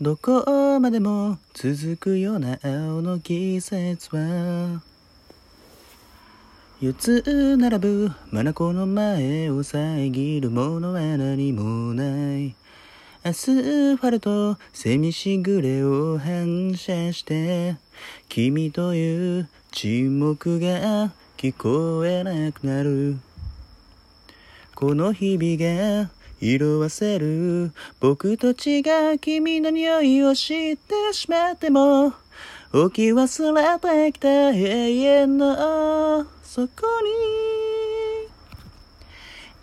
どこまでも続くような青の季節は。四つ並ぶ眼の前を遮るものは何もない。アスファルトセミしぐれを反射して君という沈黙が聞こえなくなる。この日々が色あせる。僕と違う君の匂いを知ってしまっても置き忘れてきた永遠のそこに。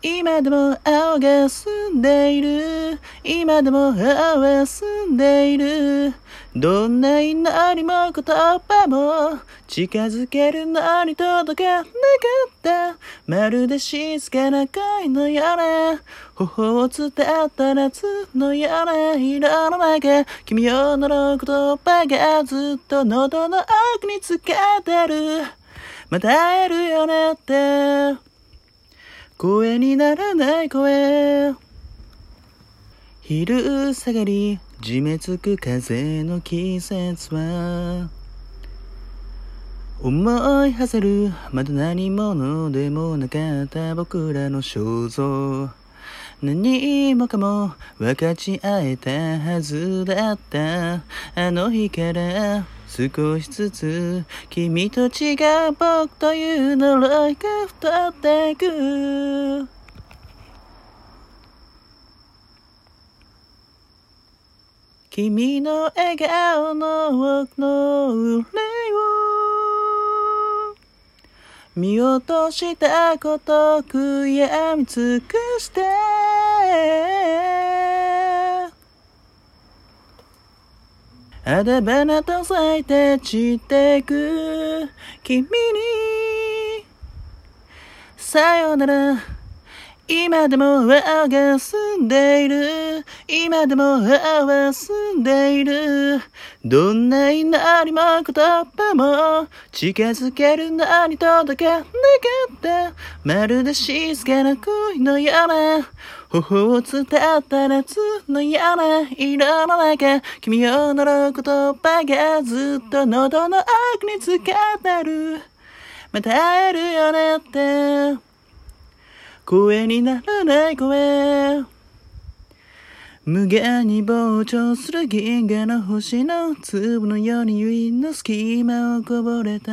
今でも青が澄んでいる。今でも青は澄んでいる。どんな祈りも言葉も。近づけるのに届かなかった。まるで静かな恋のような。頬を伝った夏のような色の中。君を乗る言葉がずっと喉の奥につけてる。また会えるよねって。声にならない声。昼下がりじめつく風の季節は思いはせるまだ何者でもなかった僕らの肖像。何もかも分かち合えたはずだった。あの日から少しずつ君と違う僕という呪いが太っていく。君の笑顔の奥の憂いを。見落としたこと悔やみ尽くして。あだ花と咲いて散ってく。君に。さよなら。今でも青が澄んでいる。今でも青は澄んでいる。どんな祈りも言葉も近づけるのに届かなかった。まるで静かな恋のような頬を伝った夏のような色の中。君を乗る言葉がずっと喉の奥につかってる。また会えるよねって。声にならない声。無限に膨張する銀河の星の粒のように指の隙間をこぼれた。